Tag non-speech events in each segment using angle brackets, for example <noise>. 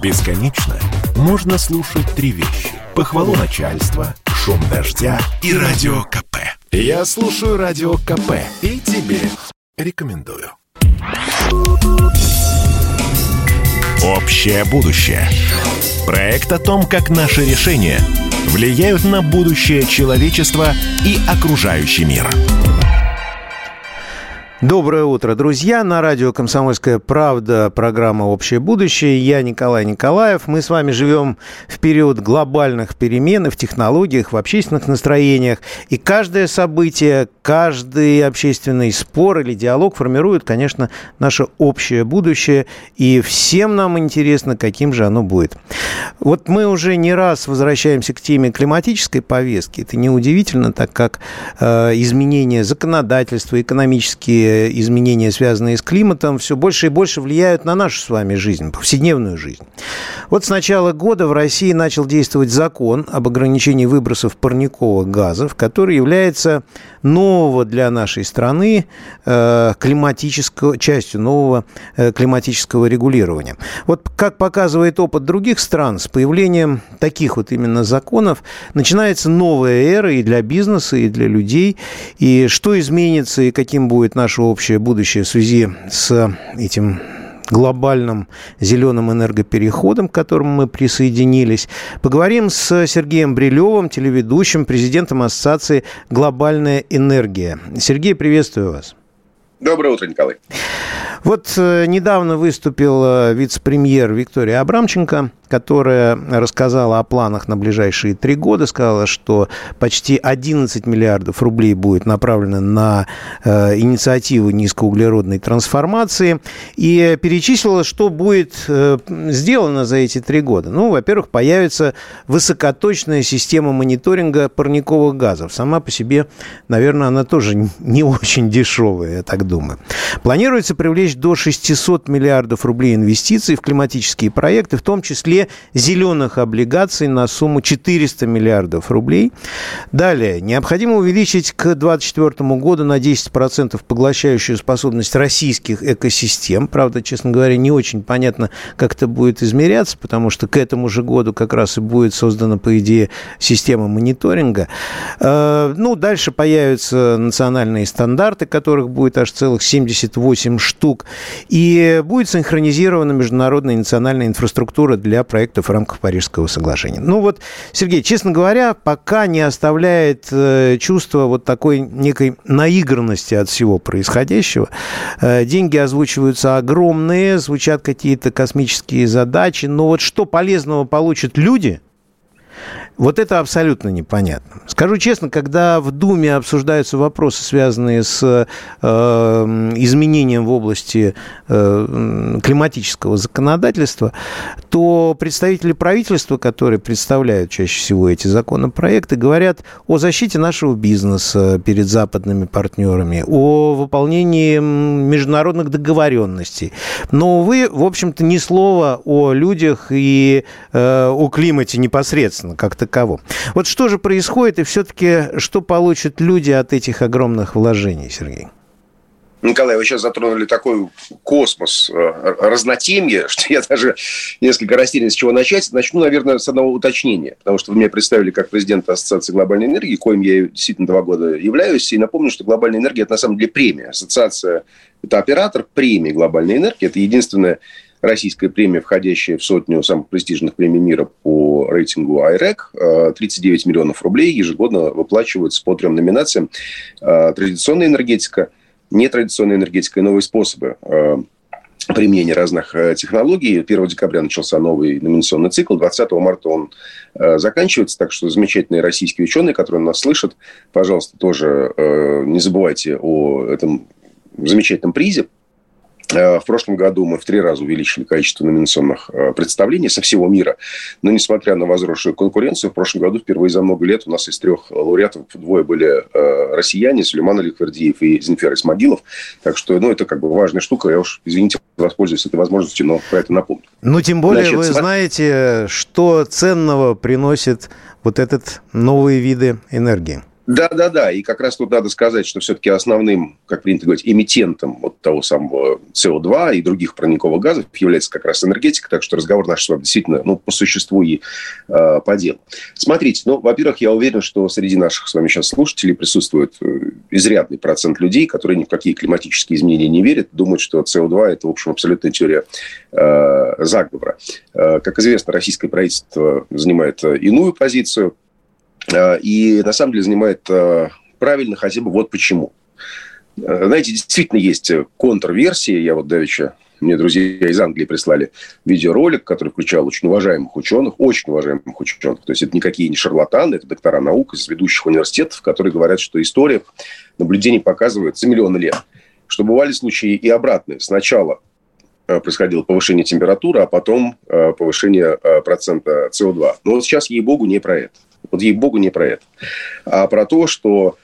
Бесконечно можно слушать три вещи. Похвалу начальства, шум дождя и радио КП. Я слушаю радио КП и тебе рекомендую. Общее будущее. Проект о том, как наши решения влияют на будущее человечества и окружающий мир. Доброе утро, друзья. На радио «Комсомольская правда» программа «Общее будущее». Я Николай Николаев. Мы с вами живем в период глобальных перемен в технологиях, в общественных настроениях. И каждое событие, каждый общественный спор или диалог формирует, конечно, наше общее будущее. И всем нам интересно, каким же оно будет. Вот мы уже не раз возвращаемся к теме климатической повестки. Это неудивительно, так как э, изменения законодательства, экономические изменения, связанные с климатом, все больше и больше влияют на нашу с вами жизнь, повседневную жизнь. Вот с начала года в России начал действовать закон об ограничении выбросов парниковых газов, который является нового для нашей страны э, климатического, частью нового э, климатического регулирования. Вот как показывает опыт других стран, с появлением таких вот именно законов начинается новая эра и для бизнеса, и для людей. И что изменится, и каким будет наше общее будущее в связи с этим глобальным зеленым энергопереходом, к которому мы присоединились. Поговорим с Сергеем Брилевым, телеведущим, президентом Ассоциации «Глобальная энергия». Сергей, приветствую вас. Доброе утро, Николай. Вот э, недавно выступил вице-премьер Виктория Абрамченко которая рассказала о планах на ближайшие три года, сказала, что почти 11 миллиардов рублей будет направлено на э, инициативу низкоуглеродной трансформации и перечислила, что будет э, сделано за эти три года. Ну, во-первых, появится высокоточная система мониторинга парниковых газов. Сама по себе, наверное, она тоже не очень дешевая, я так думаю. Планируется привлечь до 600 миллиардов рублей инвестиций в климатические проекты, в том числе зеленых облигаций на сумму 400 миллиардов рублей. Далее, необходимо увеличить к 2024 году на 10% поглощающую способность российских экосистем. Правда, честно говоря, не очень понятно, как это будет измеряться, потому что к этому же году как раз и будет создана, по идее, система мониторинга. Э, ну, дальше появятся национальные стандарты, которых будет аж целых 78 штук. И будет синхронизирована международная и национальная инфраструктура для проектов в рамках Парижского соглашения. Ну вот, Сергей, честно говоря, пока не оставляет э, чувство вот такой некой наигранности от всего происходящего. Э, деньги озвучиваются огромные, звучат какие-то космические задачи, но вот что полезного получат люди – вот это абсолютно непонятно. Скажу честно, когда в Думе обсуждаются вопросы, связанные с э, изменением в области э, климатического законодательства, то представители правительства, которые представляют чаще всего эти законопроекты, говорят о защите нашего бизнеса перед западными партнерами, о выполнении международных договоренностей. Но, увы, в общем-то, ни слова о людях и э, о климате непосредственно, как-то таковом. Вот что же происходит и все-таки что получат люди от этих огромных вложений, Сергей? Николай, вы сейчас затронули такой космос э, разнотемья, <laughs> что я даже несколько растерян, с чего начать. Начну, наверное, с одного уточнения, потому что вы меня представили как президента Ассоциации глобальной энергии, коим я действительно два года являюсь. И напомню, что глобальная энергия – это на самом деле премия. Ассоциация – это оператор премии глобальной энергии. Это единственная российская премия, входящая в сотню самых престижных премий мира по рейтингу IREC. 39 э, миллионов рублей ежегодно выплачиваются по трем номинациям. Э, традиционная энергетика, нетрадиционная энергетика и новые способы э, применения разных технологий. 1 декабря начался новый номинационный цикл, 20 марта он заканчивается, так что замечательные российские ученые, которые нас слышат, пожалуйста, тоже не забывайте о этом замечательном призе. Э, в прошлом году мы в три раза увеличили количество номинационных э, представлений со всего мира. Но несмотря на возросшую конкуренцию, в прошлом году впервые за много лет у нас из трех лауреатов двое были э, россияне, Сулейман Аликвердиев и Зинфер Исмагилов. Так что, ну, это как бы важная штука. Я уж, извините, воспользуюсь этой возможностью, но про это напомню. Ну, тем более Значит, вы знаете, что ценного приносит вот этот новые виды энергии. Да, да, да. И как раз тут надо сказать, что все-таки основным, как принято говорить, эмитентом вот того самого СО2 и других парниковых газов является как раз энергетика. Так что разговор наш с вами действительно ну, по существу и э, по делу. Смотрите, ну, во-первых, я уверен, что среди наших с вами сейчас слушателей присутствует э, изрядный процент людей, которые ни в какие климатические изменения не верят, думают, что СО2 – это, в общем, абсолютная теория э, заговора. Э, как известно, российское правительство занимает э, иную позицию – и на самом деле занимает э, правильно хотя бы вот почему. Э, знаете, действительно есть контрверсии. Я вот давеча, мне друзья из Англии прислали видеоролик, который включал очень уважаемых ученых, очень уважаемых ученых. То есть это никакие не шарлатаны, это доктора наук из ведущих университетов, которые говорят, что история наблюдений показывает за миллионы лет, что бывали случаи и обратные. Сначала происходило повышение температуры, а потом повышение процента СО2. Но вот сейчас, ей-богу, не про это. Вот ей-богу не про это. А про то, что,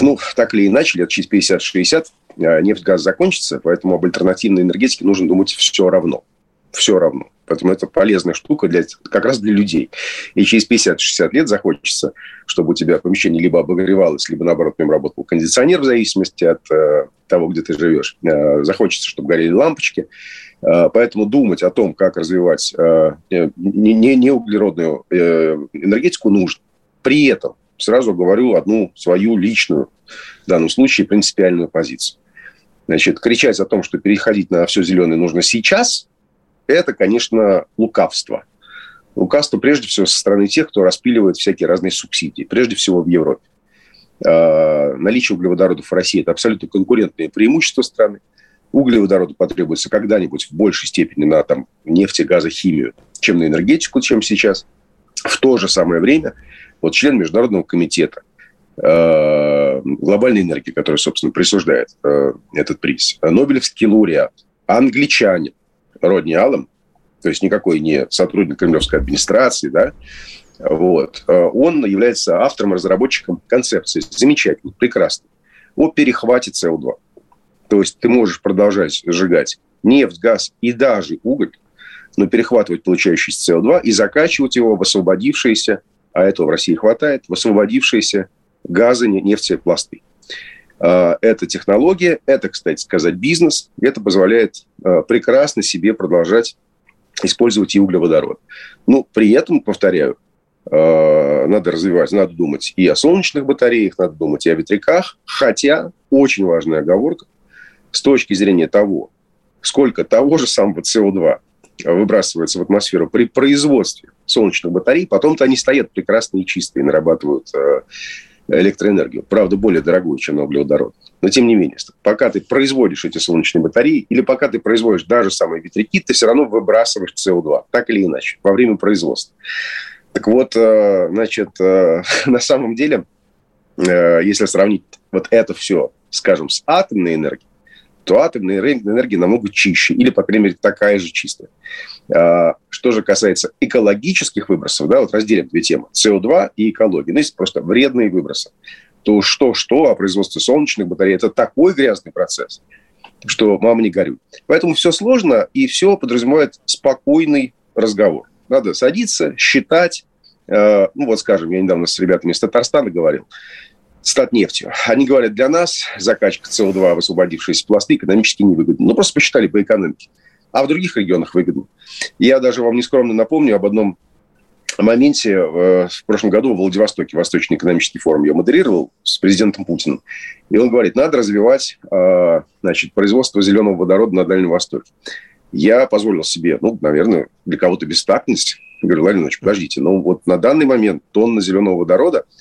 ну, так или иначе, лет через 50-60 а, нефть, газ закончится, поэтому об альтернативной энергетике нужно думать все равно. Все равно. Поэтому это полезная штука для, как раз для людей. И через 50-60 лет захочется, чтобы у тебя помещение либо обогревалось, либо, наоборот, в нем работал кондиционер в зависимости от э, того, где ты живешь. Э, захочется, чтобы горели лампочки. Э, поэтому думать о том, как развивать э, не, не углеродную э, энергетику нужно. При этом сразу говорю одну свою личную, в данном случае, принципиальную позицию. Значит, кричать о том, что переходить на все зеленое нужно сейчас, это, конечно, лукавство. Лукавство, прежде всего, со стороны тех, кто распиливает всякие разные субсидии, прежде всего в Европе. Наличие углеводородов в России – это абсолютно конкурентное преимущество страны углеводороды потребуется когда-нибудь в большей степени на там, нефть, газохимию, чем на энергетику, чем сейчас. В то же самое время вот член Международного комитета э, глобальной энергии, который, собственно, присуждает э, этот приз, Нобелевский лауреат, англичанин Родни Аллен, то есть никакой не сотрудник кремлевской администрации, да, вот, э, он является автором, разработчиком концепции, замечательной, прекрасной, о перехвате СО2. То есть ты можешь продолжать сжигать нефть, газ и даже уголь, но перехватывать получающийся СО2 и закачивать его в освободившиеся, а этого в России хватает, в освободившиеся газы, нефтепласты. А, это технология, это, кстати сказать, бизнес. Это позволяет а, прекрасно себе продолжать использовать и углеводород. Ну, при этом, повторяю, а, надо развивать, надо думать и о солнечных батареях, надо думать и о ветряках. Хотя, очень важная оговорка, с точки зрения того, сколько того же самого СО2 выбрасывается в атмосферу при производстве солнечных батарей, потом-то они стоят прекрасные и чистые, нарабатывают э, электроэнергию. Правда, более дорогую, чем на углеводород. Но тем не менее, пока ты производишь эти солнечные батареи, или пока ты производишь даже самые ветряки, ты все равно выбрасываешь СО2, так или иначе, во время производства. Так вот, э, значит, э, <laughs> на самом деле, если сравнить вот это все, скажем, с атомной энергией, то атомная энергия намного чище, или, по крайней мере, такая же чистая. А, что же касается экологических выбросов, да, вот разделим две темы, СО2 и экология. Ну, есть просто вредные выбросы. То что-что, а производство солнечных батарей – это такой грязный процесс, что мама не горюй. Поэтому все сложно, и все подразумевает спокойный разговор. Надо садиться, считать. А, ну, вот, скажем, я недавно с ребятами из Татарстана говорил нефтью. Они говорят, для нас закачка СО2 в освободившиеся пласты экономически невыгодна. Ну, просто посчитали по экономике. А в других регионах выгодно. Я даже вам нескромно напомню об одном моменте. Э, в прошлом году в Владивостоке Восточный экономический форум я модерировал с президентом Путиным. И он говорит, надо развивать э, значит, производство зеленого водорода на Дальнем Востоке. Я позволил себе, ну, наверное, для кого-то бестактность. Говорю, Владимир Ильич, подождите, ну вот на данный момент тонна зеленого водорода –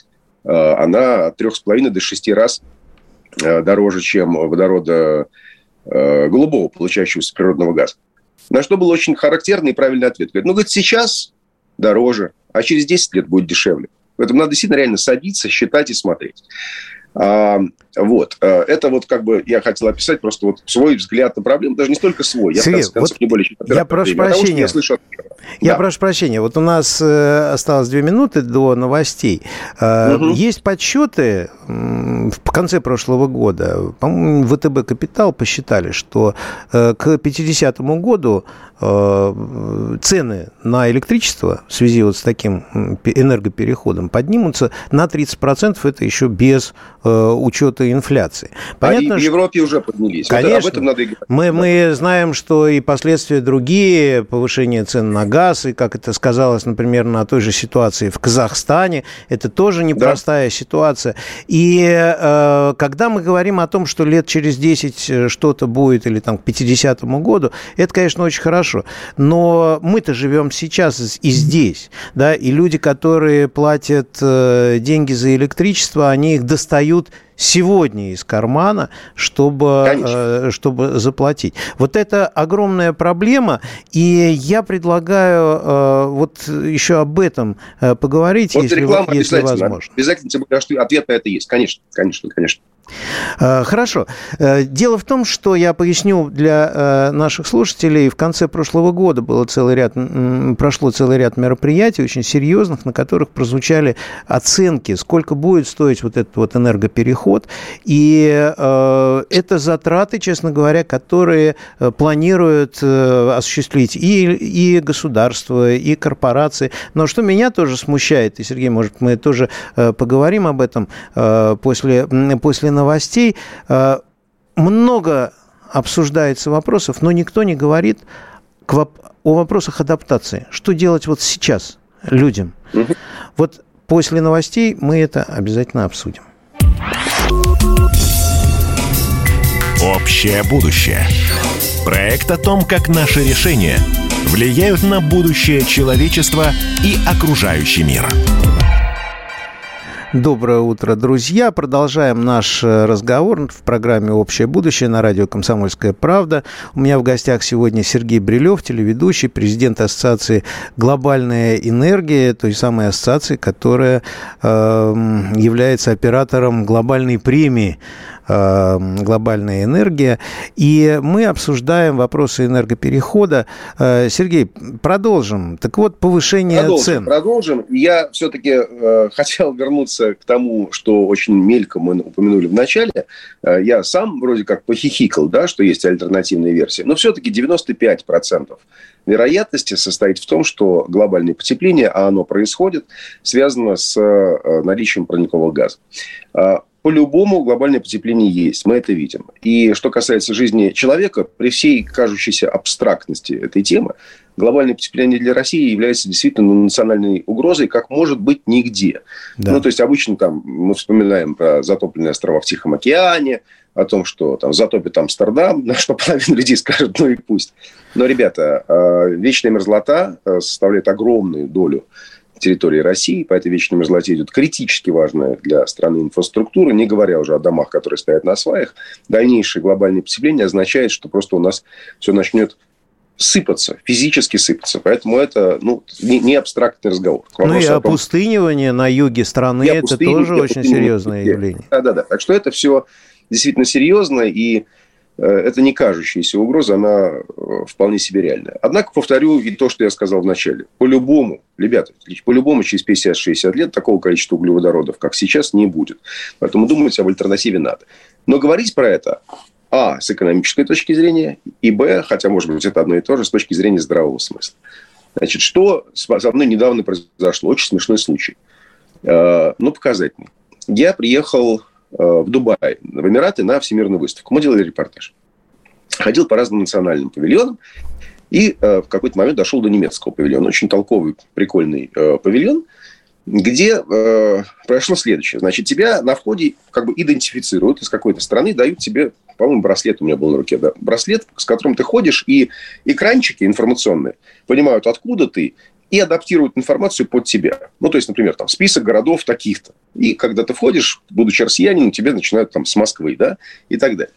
она от 3,5 до 6 раз э, дороже, чем водорода э, голубого, получающегося природного газа. На что был очень характерный и правильный ответ. Говорит, ну, говорит, сейчас дороже, а через 10 лет будет дешевле. Поэтому надо действительно реально садиться, считать и смотреть. А, вот. Э, это вот как бы я хотел описать просто вот свой взгляд на проблему, даже не столько свой. Я, Сергей, вот не более чем я прошу времени, прощения. Того, я слышу я да. прошу прощения. Вот у нас э, осталось две минуты до новостей. Угу. Есть подсчеты в конце прошлого года. По-моему, ВТБ Капитал посчитали, что к 50 году цены на электричество в связи вот с таким энергопереходом поднимутся на 30%, это еще без э, учета инфляции. Понятно, а в Европе уже поднялись. Конечно. Вот об этом надо говорить. Мы, мы знаем, что и последствия другие, повышение цен на газ, и как это сказалось, например, на той же ситуации в Казахстане, это тоже непростая да. ситуация. И э, когда мы говорим о том, что лет через 10 э, что-то будет, или там к 50 году, это, конечно, очень хорошо. Но мы-то живем сейчас и здесь, да, и люди, которые платят э, деньги за электричество, они их достают сегодня из кармана, чтобы, э, чтобы заплатить. Вот это огромная проблема, и я предлагаю э, вот еще об этом поговорить, вот если, если возможно. Обязательно, тем более, что ответ на это есть. Конечно, конечно, конечно. Э, хорошо. Э, дело в том, что я поясню для э, наших слушателей, в конце прошлого года было целый ряд, прошло целый ряд мероприятий очень серьезных, на которых прозвучали оценки, сколько будет стоить вот этот вот энергопереход. И это затраты, честно говоря, которые планируют осуществить и, и государство, и корпорации. Но что меня тоже смущает, и, Сергей, может, мы тоже поговорим об этом после, после новостей э, много обсуждается вопросов, но никто не говорит о вопросах адаптации. Что делать вот сейчас людям? Угу. Вот после новостей мы это обязательно обсудим. Общее будущее. Проект о том, как наши решения влияют на будущее человечества и окружающий мир. Доброе утро, друзья. Продолжаем наш э, разговор в программе «Общее будущее» на радио «Комсомольская правда». У меня в гостях сегодня Сергей Брилев, телеведущий, президент Ассоциации «Глобальная энергия», той самой ассоциации, которая э, является оператором глобальной премии глобальная энергия. И мы обсуждаем вопросы энергоперехода. Э, Сергей, продолжим. Так вот, повышение продолжим, цен. Продолжим. Я все-таки э, <laughs> хотел вернуться к тому, что очень мельком мы упомянули в начале. Э, я сам вроде как похихикал, да, что есть альтернативные версии. Но все-таки 95% вероятности состоит в том, что глобальное потепление, а оно происходит, связано с наличием парникового газа. По-любому глобальное потепление есть, мы это видим. И что касается жизни человека, при всей кажущейся абстрактности этой темы, глобальное потепление для России является действительно национальной угрозой, как может быть нигде. Да. Ну, то есть обычно там мы вспоминаем про затопленные острова в Тихом океане, о том, что там затопит Амстердам, <laughs> на что половина людей скажет, ну и пусть. Но, ребята, э, вечная мерзлота э, составляет огромную долю территории России, по этой вечной мерзлоте идет критически важная для страны инфраструктура, не говоря уже о домах, которые стоят на сваях. Дальнейшее глобальное потепление означает, что просто у нас все начнет сыпаться, физически сыпаться. Поэтому это ну, не, не абстрактный разговор. Ну и опустынивание на юге страны – это тоже очень серьезное явление. Да-да-да. Так что это все действительно серьезно, и это не кажущаяся угроза, она э, вполне себе реальная. Однако, повторю и то, что я сказал вначале. По-любому, ребята, по-любому через 50-60 лет такого количества углеводородов, как сейчас, не будет. Поэтому думать об альтернативе надо. Но говорить про это, а, с экономической точки зрения, и, б, хотя, может быть, это одно и то же, с точки зрения здравого смысла. Значит, что со мной недавно произошло? Очень смешной случай. Э, ну, показательный. Я приехал Э, в Дубае, в Эмираты, на Всемирную выставку. Мы делали репортаж. Ходил по разным национальным павильонам. И э, в какой-то момент дошел до немецкого павильона. Очень толковый, прикольный э, павильон, где э, произошло следующее. Значит, тебя на входе как бы идентифицируют из какой-то страны, дают тебе, по-моему, браслет у меня был на руке, да, браслет, с которым ты ходишь, и экранчики информационные понимают, откуда ты, и адаптируют информацию под тебя. Ну, то есть, например, там список городов таких-то. И когда ты входишь, будучи россиянином, тебе начинают там с Москвы, да, и так далее.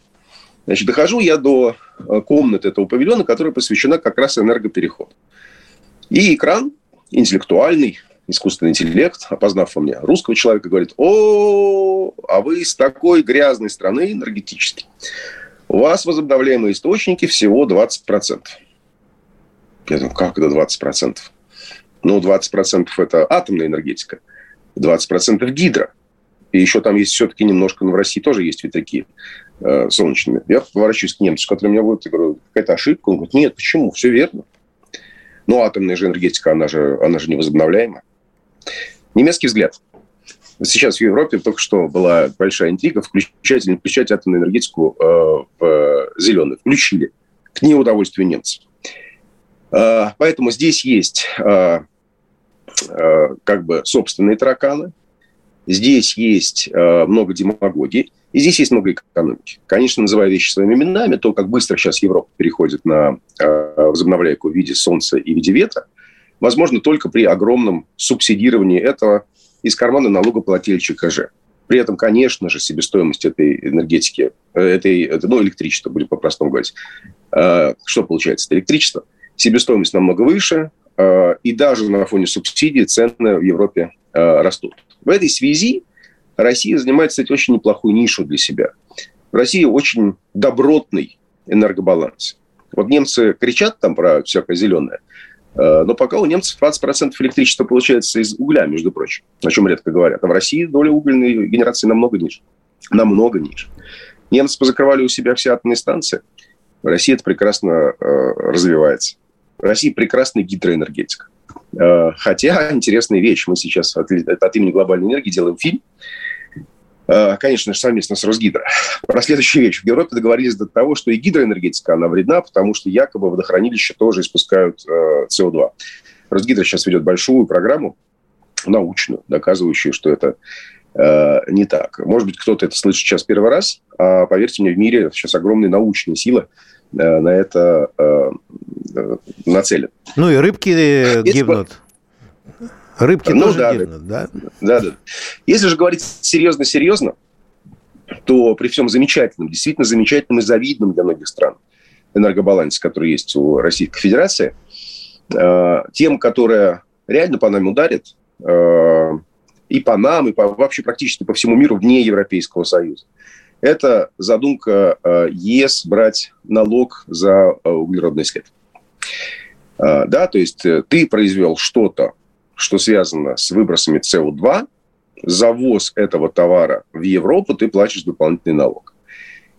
Значит, дохожу я до э, комнаты этого павильона, которая посвящена как раз энергопереходу. И экран интеллектуальный, искусственный интеллект, опознав во мне русского человека, говорит, о, а вы из такой грязной страны энергетически. У вас возобновляемые источники всего 20%. Я думаю, как это 20%? Ну, 20% это атомная энергетика, 20% гидро. И еще там есть все-таки немножко, ну, в России тоже есть ветряки э, солнечными. Я поворачиваюсь к немцу, который меня будет, и говорю, какая-то ошибка. Он говорит, нет, почему? Все верно. Ну, атомная же энергетика, она же, она же невозобновляема. Немецкий взгляд. Сейчас в Европе только что была большая интрига, включать или не включать атомную энергетику э, в зеленую. Включили. К неудовольствию немцев. Э, поэтому здесь есть э, э, как бы собственные тараканы, здесь есть много демагогии, и здесь есть много экономики. Конечно, называя вещи своими именами, то, как быстро сейчас Европа переходит на возобновляйку в виде солнца и в виде ветра, возможно только при огромном субсидировании этого из кармана налогоплательщика КЖ. При этом, конечно же, себестоимость этой энергетики, этой, ну, электричества, будем по-простому говорить, что получается? Это электричество. Себестоимость намного выше, э, и даже на фоне субсидий цены в Европе растут. В этой связи Россия занимает, кстати, очень неплохую нишу для себя. В России очень добротный энергобаланс. Вот немцы кричат там про всякое зеленое, э, но пока у немцев 20% электричества получается из угля, между прочим, о чем редко говорят. А в России доля угольной генерации намного ниже. Намного ниже. Немцы позакрывали у себя все атомные станции. В России это прекрасно э, развивается. В России прекрасная гидроэнергетика. Э, хотя интересная вещь. Мы сейчас от, от имени глобальной энергии делаем фильм Э, конечно же, совместно с Росгидро. Про следующую вещь. В Европе договорились до того, что и гидроэнергетика, она вредна, потому что якобы водохранилища тоже испускают э, СО2. Росгидро сейчас ведет большую программу научную, доказывающую, что это э, не так. Может быть, кто-то это слышит сейчас первый раз, а поверьте мне, в мире сейчас огромные научные силы э, на это э нацелены. Ну и рыбки э, гибнут. Рыбки ну, тоже да, гибнут, да? Да, да. Если же говорить серьезно-серьезно, то при всем замечательном, действительно замечательном и завидном для многих стран энергобалансе, который есть у Российской Федерации, э, тем, которая реально по нам ударит, и по нам, и по, вообще практически по всему миру вне Европейского Союза, это задумка ЕС брать налог за углеродный след. Да, то есть ты произвел что-то, что связано с выбросами СО2, завоз этого товара в Европу, ты платишь дополнительный налог.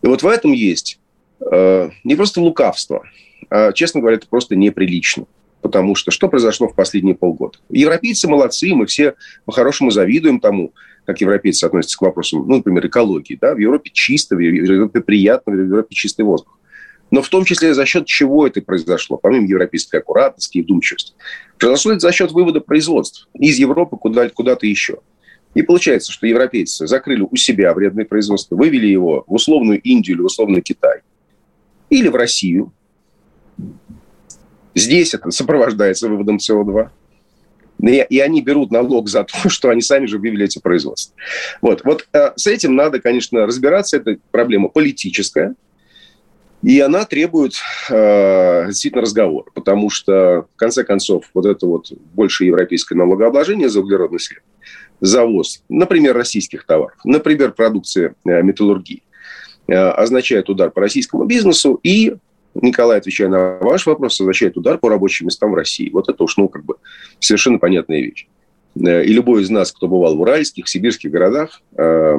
И вот в этом есть э, не просто лукавство, а, честно говоря, это просто неприлично. Потому что что произошло в последние полгода? Европейцы молодцы, мы все по-хорошему завидуем тому, как европейцы относятся к вопросам, ну, например, экологии. Да? В Европе чисто, в Европе приятно, в Европе чистый воздух но в том числе за счет чего это произошло, помимо европейской аккуратности и вдумчивости. Произошло это за счет вывода производств из Европы куда- куда-то еще. И получается, что европейцы закрыли у себя вредное производство, вывели его в условную Индию или в условный Китай, или в Россию. Здесь это сопровождается выводом СО2. И они берут налог за то, <laughs> что они сами же вывели эти производства. Вот, вот э, с этим надо, конечно, разбираться. Это проблема политическая, и она требует э, действительно разговора, потому что, в конце концов, вот это вот больше европейское налогообложение за углеродный след, завоз, например, российских товаров, например, продукции э, металлургии, э, означает удар по российскому бизнесу и Николай, отвечая на ваш вопрос, означает удар по рабочим местам в России. Вот это уж, ну, как бы совершенно понятная вещь. Э, и любой из нас, кто бывал в уральских, сибирских городах, э,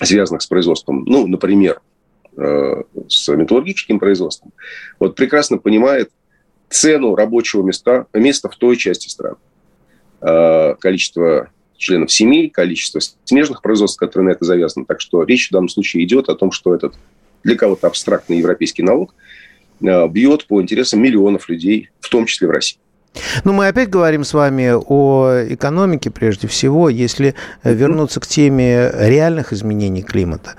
связанных с производством, ну, например, с металлургическим производством, вот прекрасно понимает цену рабочего места, места в той части страны. Э, количество членов семей, количество смежных производств, которые на это завязаны. Так что речь в данном случае идет о том, что этот для кого-то абстрактный европейский налог э, бьет по интересам миллионов людей, в том числе в России. Ну, мы опять говорим с вами о экономике прежде всего. Если вернуться к теме реальных изменений климата,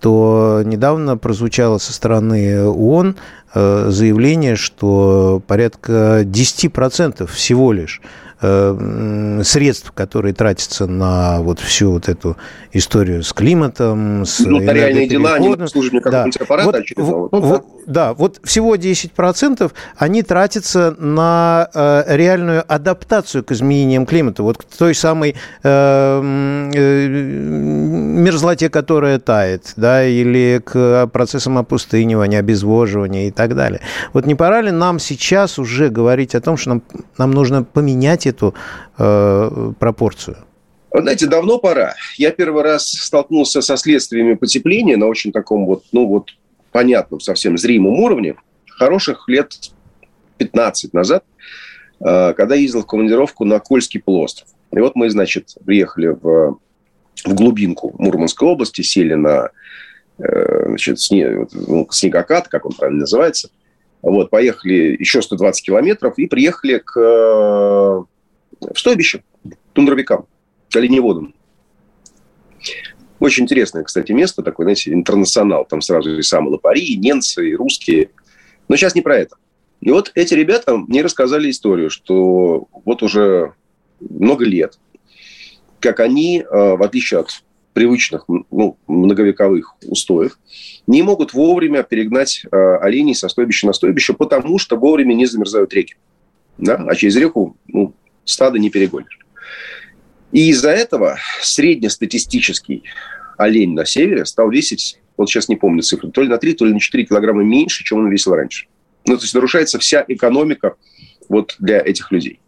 то недавно прозвучало со стороны ООН э, заявление, что порядка 10% всего лишь Э, средств, которые тратятся на вот всю вот эту историю с климатом, с ну, реальные дела, обслуживание да. вот, очередного. Вот, вот, да, вот всего 10% они тратятся на э, реальную адаптацию к изменениям климата, вот к той самой э, э, мерзлоте, которая тает, да, или к процессам опустынивания, обезвоживания и так далее. Вот не пора ли нам сейчас уже говорить о том, что нам, нам нужно поменять эту э, пропорцию? знаете, давно пора. Я первый раз столкнулся со следствиями потепления на очень таком вот, ну вот, понятном, совсем зримом уровне. Хороших лет 15 назад, когда ездил в командировку на Кольский полуостров. И вот мы, значит, приехали в, в глубинку Мурманской области, сели на значит, сне, ну, снегокат, как он правильно называется. Вот, поехали еще 120 километров и приехали к, в стойбище тундровикам, оленеводам. Очень интересное, кстати, место, такое, знаете, интернационал. Там сразу и самые лопари, и немцы, и русские. Но сейчас не про это. И вот эти ребята мне рассказали историю, что вот уже много лет, как они, э, в отличие от привычных ну, многовековых устоев, не могут вовремя перегнать э, оленей со стойбища на стойбище, потому что вовремя не замерзают реки. Да? А через реку ну, стадо не перегонишь. И из-за этого среднестатистический олень на севере стал весить, вот сейчас не помню цифры, то ли на 3, то ли на 4 килограмма меньше, чем он весил раньше. Ну, то есть нарушается вся экономика вот для этих людей.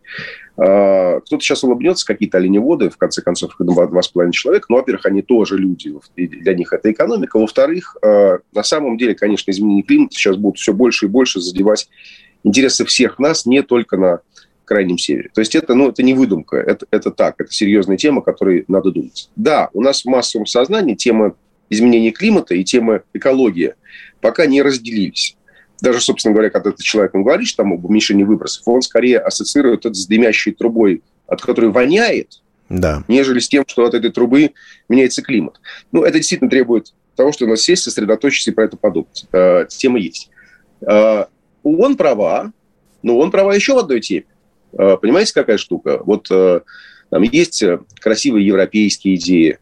А, кто-то сейчас улыбнется, какие-то оленеводы, в конце концов, два, с половиной человека. Но, во-первых, они тоже люди, и для них это экономика. Во-вторых, а, на самом деле, конечно, изменение климата сейчас будут все больше и больше задевать интересы всех нас, не только на Крайнем Севере. То есть это, ну, это не выдумка, это, это так, это серьезная тема, о которой надо думать. Да, у нас в массовом сознании тема изменения климата и тема экологии пока не разделились. Даже, собственно говоря, когда этот человек он говорит что там об уменьшении выбросов, он скорее ассоциирует это с дымящей трубой, от которой воняет, да. нежели с тем, что от этой трубы меняется климат. Ну, это действительно требует того, что у нас сесть, сосредоточиться и про это подумать. Э, тема есть. Э, он права, но он права еще в одной теме. Э, понимаете, какая штука? Вот э, там есть э, красивые европейские идеи,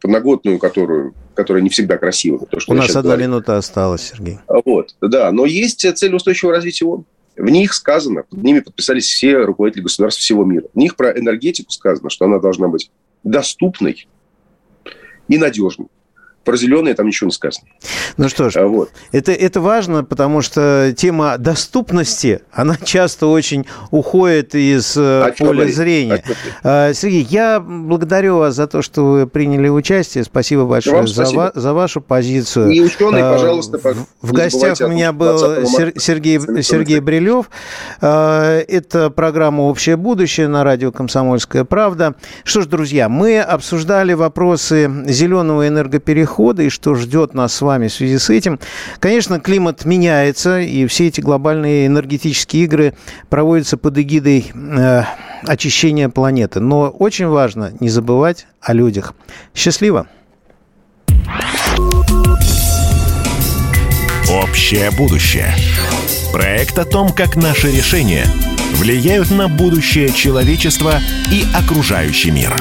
подноготную, которую, которая не всегда красива. То, что У нас одна говорю. минута осталась, Сергей. Вот, да. Но есть цель устойчивого развития ООН. В них сказано, под ними подписались все руководители государств всего мира. В них про энергетику сказано, что она должна быть доступной и надежной. Про зеленые там ничего не сказано. Ну что ж, а, вот. это, это важно, потому что тема доступности, она часто очень уходит из а поля зрения. А Сергей, я благодарю вас за то, что вы приняли участие. Спасибо большое за, спасибо. за вашу позицию. И ученые, пожалуйста, В, в гостях у меня был Сергей, Сергей Брилев. Это программа «Общее будущее» на радио «Комсомольская правда». Что ж, друзья, мы обсуждали вопросы зеленого энергоперехода перехода и что ждет нас с вами в связи с этим. Конечно, климат меняется, и все эти глобальные энергетические игры проводятся под эгидой э, очищения планеты. Но очень важно не забывать о людях. Счастливо! Общее будущее. Проект о том, как наши решения влияют на будущее человечества и окружающий мир.